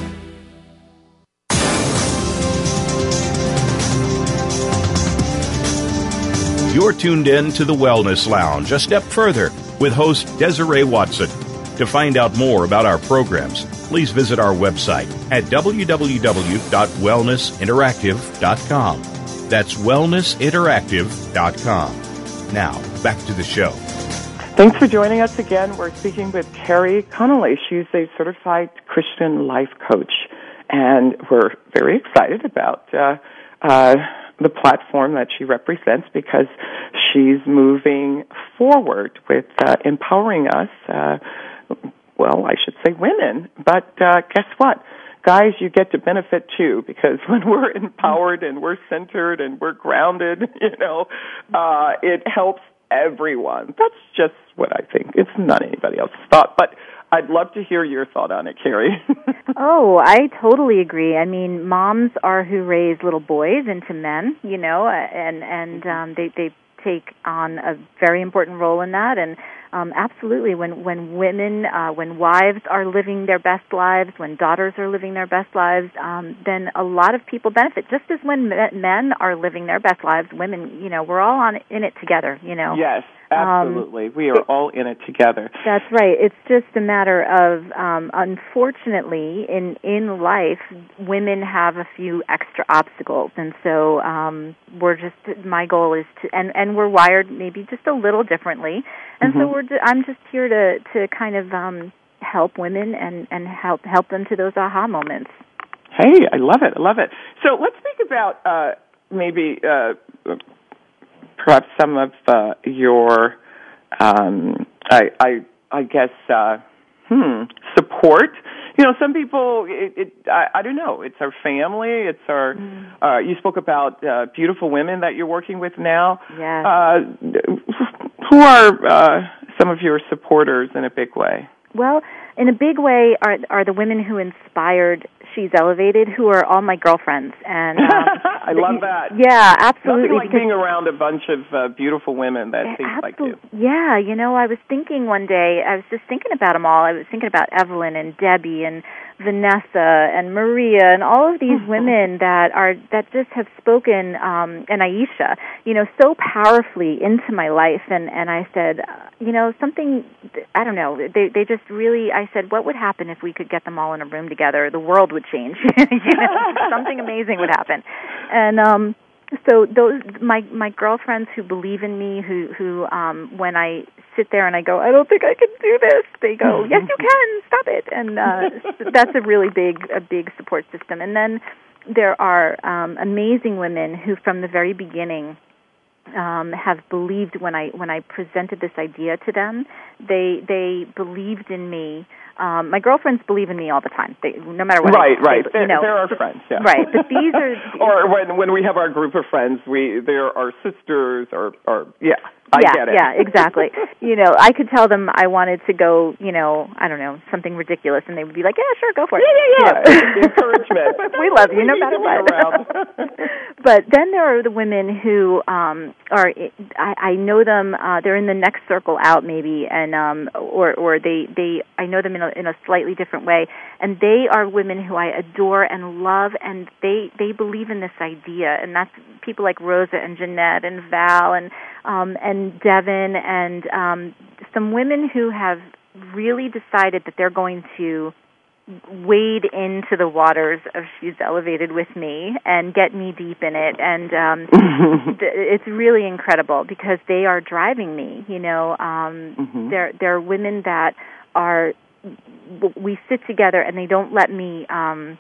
You're tuned in to the Wellness Lounge, a step further with host Desiree Watson. To find out more about our programs, please visit our website at www.wellnessinteractive.com. That's wellnessinteractive.com. Now, back to the show. Thanks for joining us again. We're speaking with Kerry Connelly. She's a certified Christian life coach, and we're very excited about uh, uh, the platform that she represents because she's moving forward with uh, empowering us. Uh, well, I should say women, but uh, guess what? Guys, you get to benefit too because when we're empowered and we're centered and we're grounded, you know, uh, it helps everyone. That's just what I think. It's not anybody else's thought, but I'd love to hear your thought on it, Kerry. Oh, I totally agree. I mean, moms are who raise little boys into men, you know, uh, and and um, they they take on a very important role in that. And um, absolutely, when when women, uh, when wives are living their best lives, when daughters are living their best lives, um, then a lot of people benefit. Just as when men are living their best lives, women, you know, we're all on in it together. You know. yes, absolutely. we are all in it together. That's right. It's just a matter of, um, unfortunately, in in life, women have a few extra obstacles, and so um, we're just. My goal is to, and and we're wired maybe just a little differently, and so Mhm. we're. I'm just here to to kind of um, help women and and help help them to those aha moments. Hey, I love it. I love it. So let's think about uh, maybe uh, perhaps some of uh, your, um, I, I, I guess, uh, hmm, support. You know, some people, it, it I, I don't know, it's our family, it's our, mm. uh, you spoke about uh, beautiful women that you're working with now. Yeah. Uh, who are uh, some of your supporters in a big way? Well, in a big way are are the women who inspired She's Elevated, who are all my girlfriends, and um, I love that. Yeah, absolutely. Nothing like being around a bunch of uh, beautiful women that yeah, think like you. Yeah, you know, I was thinking one day, I was just thinking about them all. I was thinking about Evelyn and Debbie and Vanessa and Maria and all of these women that are that just have spoken um and Aisha, you know, so powerfully into my life and and I said, uh, you know, something I don't know, they they just really I said what would happen if we could get them all in a room together? The world would change. you know, something amazing would happen. And um so those my my girlfriends who believe in me who who um when I sit there and I go I don't think I can do this they go yes you can. Stop it. And uh that's a really big a big support system. And then there are um amazing women who from the very beginning um have believed when I when I presented this idea to them they they believed in me um, my girlfriends believe in me all the time. They, no matter what. Right, I, right. They, you know, they're our friends. Yeah. Right, but these are. or when when we have our group of friends, we they're our sisters, or or yeah. I yeah, get it. yeah, exactly. you know, I could tell them I wanted to go, you know, I don't know, something ridiculous, and they would be like, "Yeah, sure, go for it." Yeah, yeah, yeah. You know? Encouragement. we love you, no matter what. but then there are the women who um are. I, I know them. Uh, they're in the next circle out, maybe, and um, or or they they. I know them in a, in a slightly different way, and they are women who I adore and love, and they they believe in this idea, and that's people like Rosa and Jeanette and Val and um, and Devin and um, some women who have really decided that they're going to wade into the waters of She's Elevated with me and get me deep in it. And um, it's really incredible because they are driving me. You know, um, mm-hmm. they're they're women that are. We sit together and they don't let me. Um,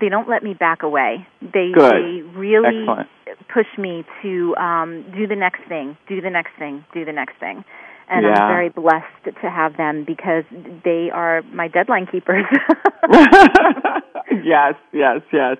they don't let me back away. They Good. they really Excellent. push me to um, do the next thing, do the next thing, do the next thing. And Yeah. I'm very blessed to have them because they are my deadline keepers. yes, yes, yes.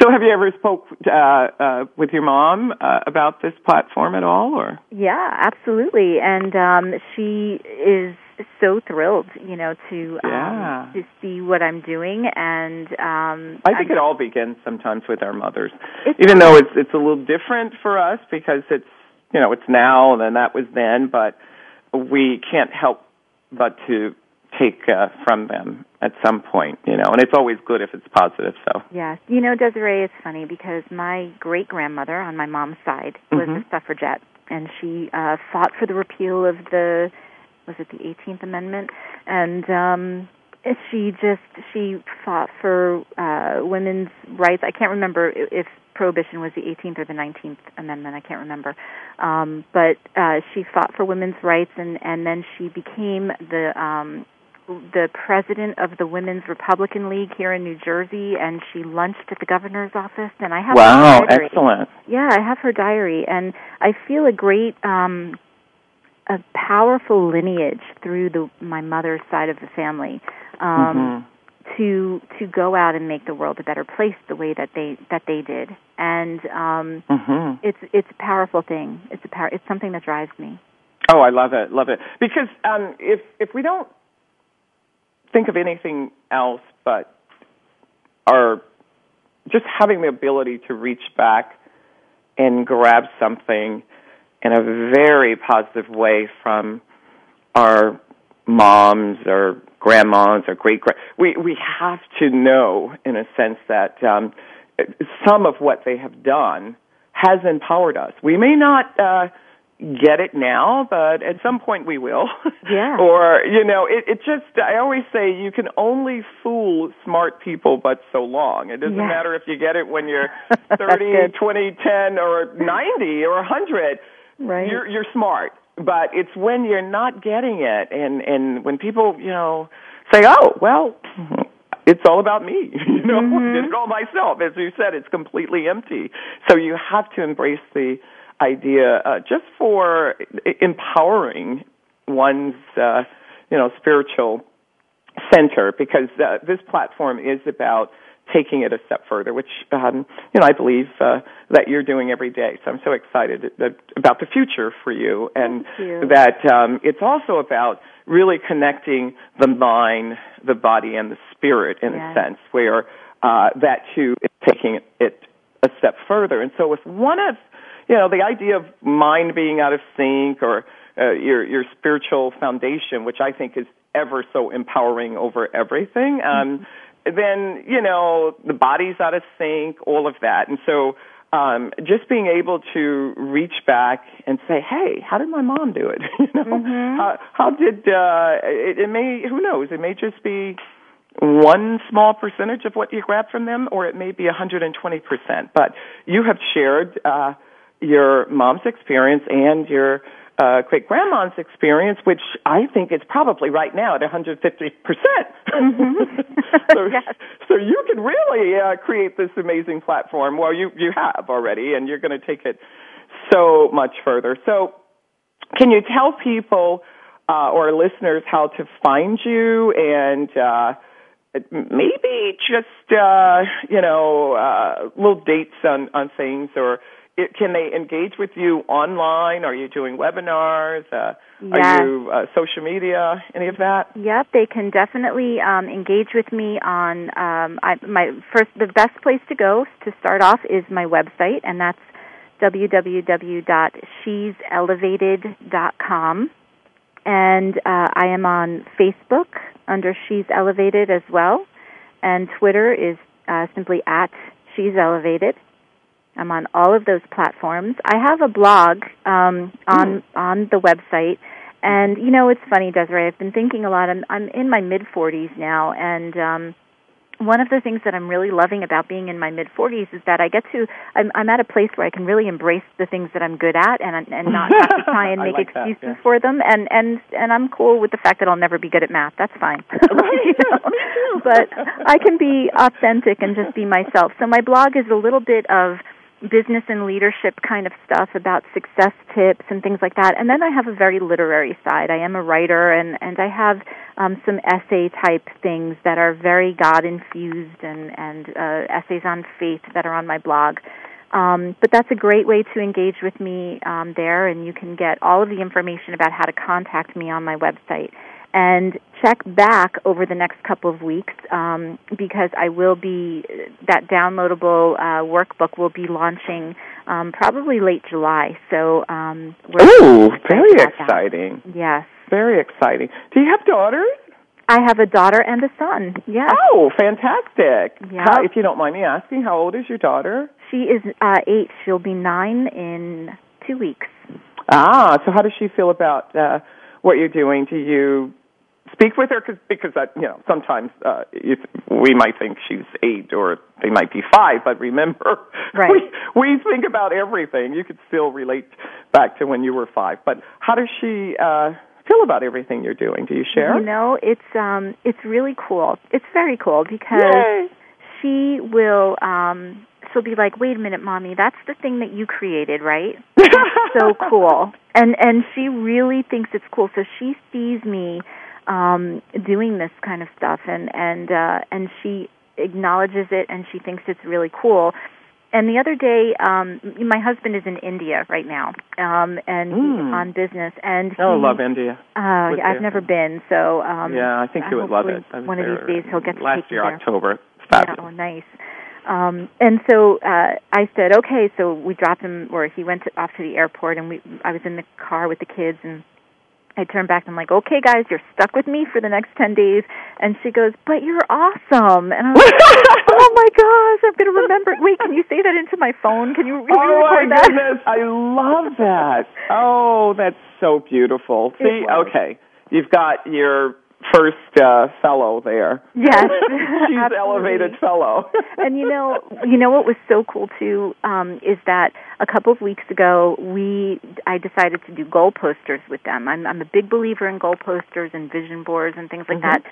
So, have you ever spoke uh, uh, with your mom uh, about this platform at all, or? yeah, absolutely. And um, she is so thrilled, you know, to Yeah. um, to see what I'm doing. And um, I think I'm- it all begins sometimes with our mothers, even though it's it's a little different for us because it's you know it's now and then that was then, but we can't help but to take uh, from them at some point, you know, and it's always good if it's positive. So Yes. You know, Desiree, it's funny because my great grandmother on my mom's side was Mhm. a suffragette, and she uh, fought for the repeal of the was it the 18th Amendment, and um, she just she fought for uh, women's rights. I can't remember if prohibition was the 18th or the 19th Amendment. I can't remember, um, but uh, she fought for women's rights, and and then she became the um, the president of the Women's Republican League here in New Jersey, and she lunched at the governor's office. And I have wow, her diary. excellent. Yeah, I have her diary, and I feel a great, um, a powerful lineage through the my mother's side of the family. Um, Mhm. To to go out and make the world a better place the way that they that they did, and um, Mhm. it's it's a powerful thing. It's a power. It's something that drives me. Oh, I love it, love it. Because um, if if we don't think of anything else but our just having the ability to reach back and grab something in a very positive way from our moms or grandmas or great grand we we have to know in a sense that um some of what they have done has empowered us we may not uh get it now, but at some point we will. Yeah. or, you know, it, it just, I always say you can only fool smart people but so long. It doesn't Yeah. matter if you get it when you're That's 30, 20, 10, or 90 or 100. Right. You're, you're smart. But it's when you're not getting it and, and when people, you know, say, oh, well, it's all about me. You know, Mhm. did it all myself. As you said, it's completely empty. So you have to embrace the idea uh, just for empowering one's uh, you know spiritual center because uh, this platform is about taking it a step further, which um, you know I believe uh, that you're doing every day. So I'm so excited that, about the future for you, and you. that um, it's also about really connecting the mind, the body, and the spirit in Yes. a sense, where uh, that too is taking it a step further. And so with one of you know the idea of mind being out of sync or uh, your your spiritual foundation, which I think is ever so empowering over everything. Um, Then you know the body's out of sync, all of that, and so um, just being able to reach back and say, "Hey, how did my mom do it? you know, how, how did uh, it, it may? Who knows? It may just be one small percentage of what you grab from them, or it may be 120 percent. But you have shared uh, your mom's experience and your uh, great grandma's experience, which I think is probably right now at 150 percent. so, so you can really uh, create this amazing platform. Well, you you have already, and you're going to take it so much further. So, can you tell people uh, or listeners how to find you and uh, maybe just uh, you know uh, little dates on on things or it, can they engage with you online? Are you doing webinars? Uh, Yes. Are you uh, social media? Any of that? Yep, they can definitely um, engage with me on um, I, my first. The best place to go to start off is my website, and that's www.sheselevated.com. And uh, I am on Facebook under She's Elevated as well, and Twitter is uh, simply at She's Elevated. I'm on all of those platforms. I have a blog um, on on the website, and you know it's funny, Desiree. I've been thinking a lot. I'm I'm in my mid 40s now, and um, one of the things that I'm really loving about being in my mid 40s is that I get to I'm, I'm at a place where I can really embrace the things that I'm good at, and and not have to try and make like that, excuses yeah. for them. And and and I'm cool with the fact that I'll never be good at math. That's fine. You know? But I can be authentic and just be myself. So my blog is a little bit of business and leadership kind of stuff about success tips and things like that. And then I have a very literary side. I am a writer and, and I have um, some essay type things that are very God infused and, and uh, essays on faith that are on my blog. Um, but that's a great way to engage with me um, there, and you can get all of the information about how to contact me on my website. And check back over the next couple of weeks um, because I will be that downloadable uh, workbook will be launching um, probably late July. So um, we're Ooh, very about that. exciting. Yes, Very exciting. Do you have daughters? I have a daughter and a son. Yes, Oh, fantastic. Yeah. How, if you don't mind me asking, how old is your daughter? she is uh, eight. She'll be nine in two weeks. Ah, so how does she feel about uh, what you're doing? Do you speak with her? Cause, because that, you know, sometimes uh, if we might think she's eight or they might be five, but remember, Right. we, we think about everything. You could still relate back to when you were five. But how does she uh, feel about everything you're doing? Do you share? You know, it's um it's really cool. It's very cool because Yay. she will um she'll be like, "Wait a minute, mommy, that's the thing that you created, right?" so cool. And and she really thinks it's cool. So she sees me um doing this kind of stuff and and uh and she acknowledges it and she thinks it's really cool. And the other day, um my husband is in India right now, um and he's Mm. on business and Oh, he, love India. uh, yeah, I've never been, so um, yeah, I think you would love it. I One of these days, he'll get to last take me year, there. October. Yeah, oh, nice. Um, and so uh, I said, okay. So we dropped him, or he went to, off to the airport, and we. I was in the car with the kids, and I turn back. and I'm like, okay, guys, you're stuck with me for the next ten days. And she goes, but you're awesome. And I'm like, oh my gosh, I'm going to remember. Wait, can you say that into my phone? Can you, can Oh my record that? goodness, I love that. Oh, that's so beautiful. See, okay, you've got your first uh, fellow there. Yes, she's absolutely. elevated fellow. and you know, you know what was so cool too um, is that a couple of weeks ago we I decided to do goal posters with them. I'm I'm a big believer in goal posters and vision boards and things like Mhm. that.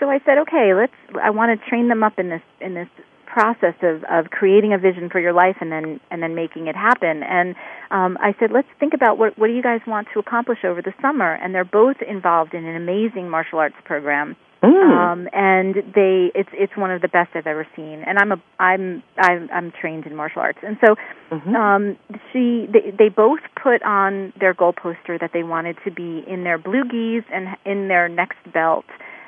So I said, okay, let's. I want to train them up in this in this process of of creating a vision for your life and then and then making it happen. And um, I said, let's think about what what do you guys want to accomplish over the summer. And they're both involved in an amazing martial arts program. Mm. Um, and they, it's it's one of the best I've ever seen. And I'm a I'm I'm, I'm trained in martial arts, and so Mm-hmm. um, she they, they both put on their goal poster that they wanted to be in their blue gis and in their next belt.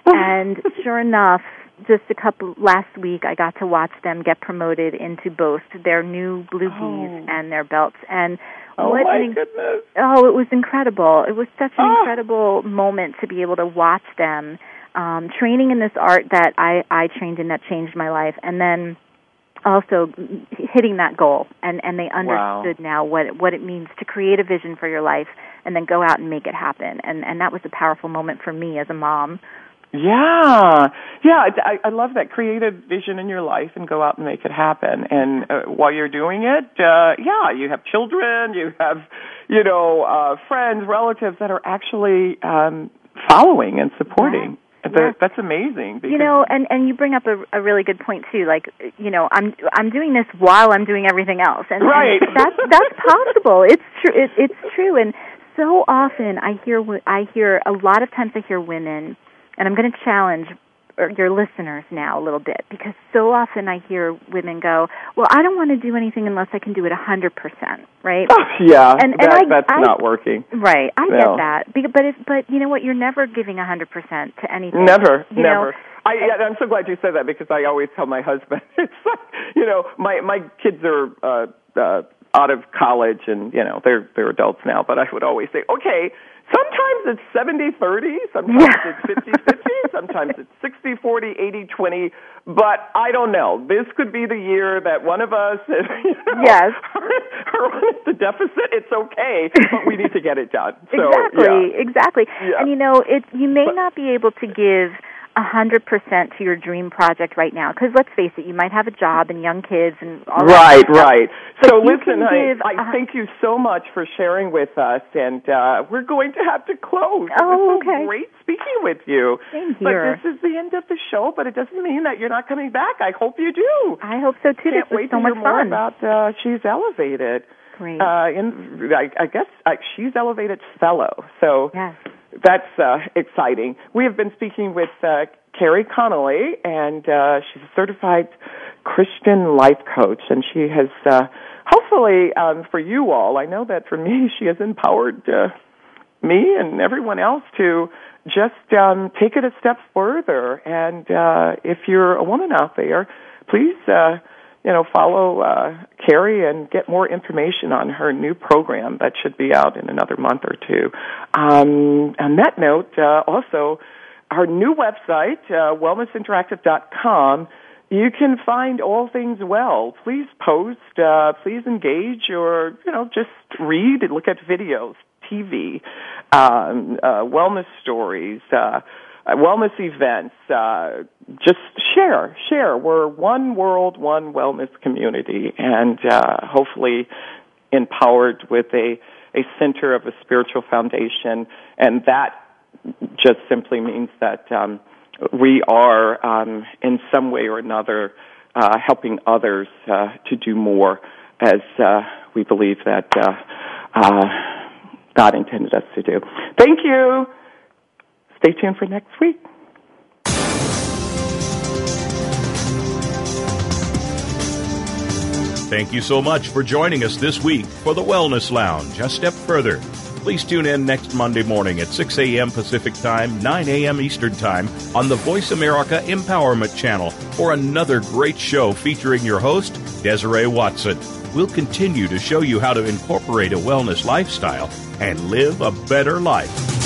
and sure enough, just a couple last week, I got to watch them get promoted into both their new blue Oh. and their belts. And Oh what my an goodness. Oh, it was incredible. It was such an Oh. incredible moment to be able to watch them um, training in this art that I, I trained in that changed my life, and then also hitting that goal. And, and they Wow. understood now what what it means to create a vision for your life and then go out and make it happen. And and that was a powerful moment for me as a mom. Yeah, yeah. I, I love that. Create a vision in your life and go out and make it happen. And uh, while you're doing it, uh, yeah, you have children, you have, you know, uh, friends, relatives that are actually um, following and supporting. That- That's amazing. Because, You know, and and you bring up a, a really good point too. Like, you know, I'm I'm doing this while I'm doing everything else, and, and Right. that's that's possible. It's true. It, it's true. And so often I hear I hear a lot of times I hear women, and I'm going to challenge your listeners now a little bit because so often I hear women go, "Well, I don't want to do anything unless I can do it a hundred percent." Right? yeah, And- and that, I- that's I- not working. Right, I No. get that. But if, but you know what? You're never giving a hundred percent to anything. Never, You know, never. I, yeah, I'm so glad you said that because I always tell my husband, it's like, you know, my my kids are uh, uh, out of college and you know they're they're adults now, but I would always say, okay, sometimes it's seventy thirty, sometimes Yeah. it's fifty fifty, sometimes it's sixty forty, eighty twenty, but I don't know. This could be the year that one of us, is, you know, Yes. are on the deficit. It's okay, but we need to get it done. So, exactly, yeah. exactly. Yeah. And you know, it you may But- not be able to give a hundred percent to your dream project right now because let's face it, you might have a job and young kids and all that Right, stuff. right. But So listen, I, I a- thank you so much for sharing with us, and uh, we're going to have to close. Oh, okay. so great speaking with you. Same here. But this is the end of the show, but it doesn't mean that you're not coming back. I hope you do. I hope so too. Can't this was wait so to much hear more fun. about uh, She's Elevated. Great. Uh, in, I, I guess uh, She's Elevated Fellow. So yes. That's uh, exciting. We have been speaking with uh, Kerry Connelly, and uh, she's a certified Christian life coach, and she has uh, hopefully um, for you all. I know that for me, she has empowered uh, me and everyone else to just um, take it a step further. And uh, if you're a woman out there, please. Uh, you know, follow uh, Kerry and get more information on her new program that should be out in another month or two. Um, on that note, uh, also, our new website, uh, wellnessinteractive.com, you can find all things well. Please post, uh, please engage, or, you know, just read and look at videos, TV, um, uh, wellness stories, uh, wellness events. Uh, just share, share. We're one world, one wellness community, and uh, hopefully empowered with a a center of a spiritual foundation, and that just simply means that um, we are um, in some way or another uh, helping others uh, to do more, as uh, we believe that uh, uh, God intended us to do. Thank you. Stay tuned for next week. Thank you so much for joining us this week for the Wellness Lounge. A step further. Please tune in next Monday morning at 6 a.m. Pacific Time, 9 a.m. Eastern Time on the Voice America Empowerment Channel for another great show featuring your host, Desiree Watson. We'll continue to show you how to incorporate a wellness lifestyle and live a better life.